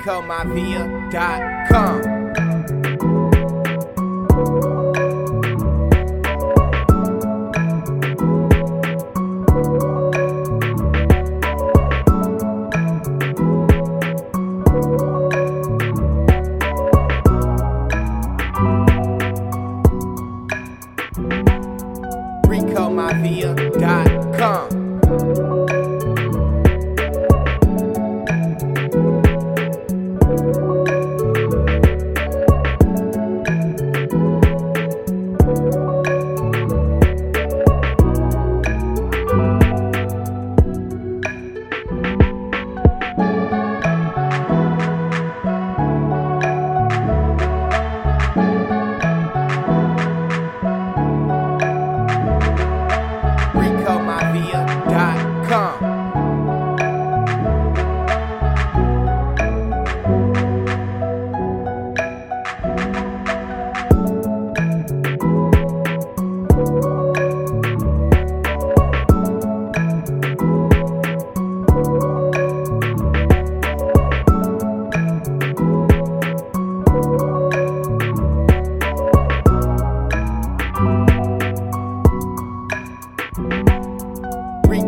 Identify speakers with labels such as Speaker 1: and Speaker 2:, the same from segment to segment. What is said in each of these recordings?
Speaker 1: RicoMafia.com. RicoMafia.com.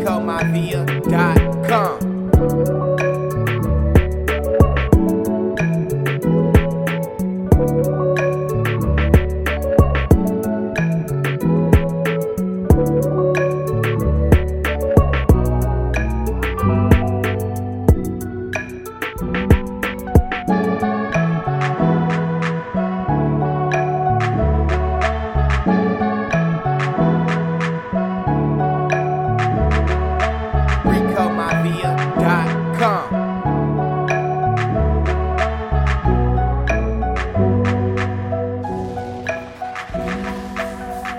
Speaker 1: RicoMafia.com.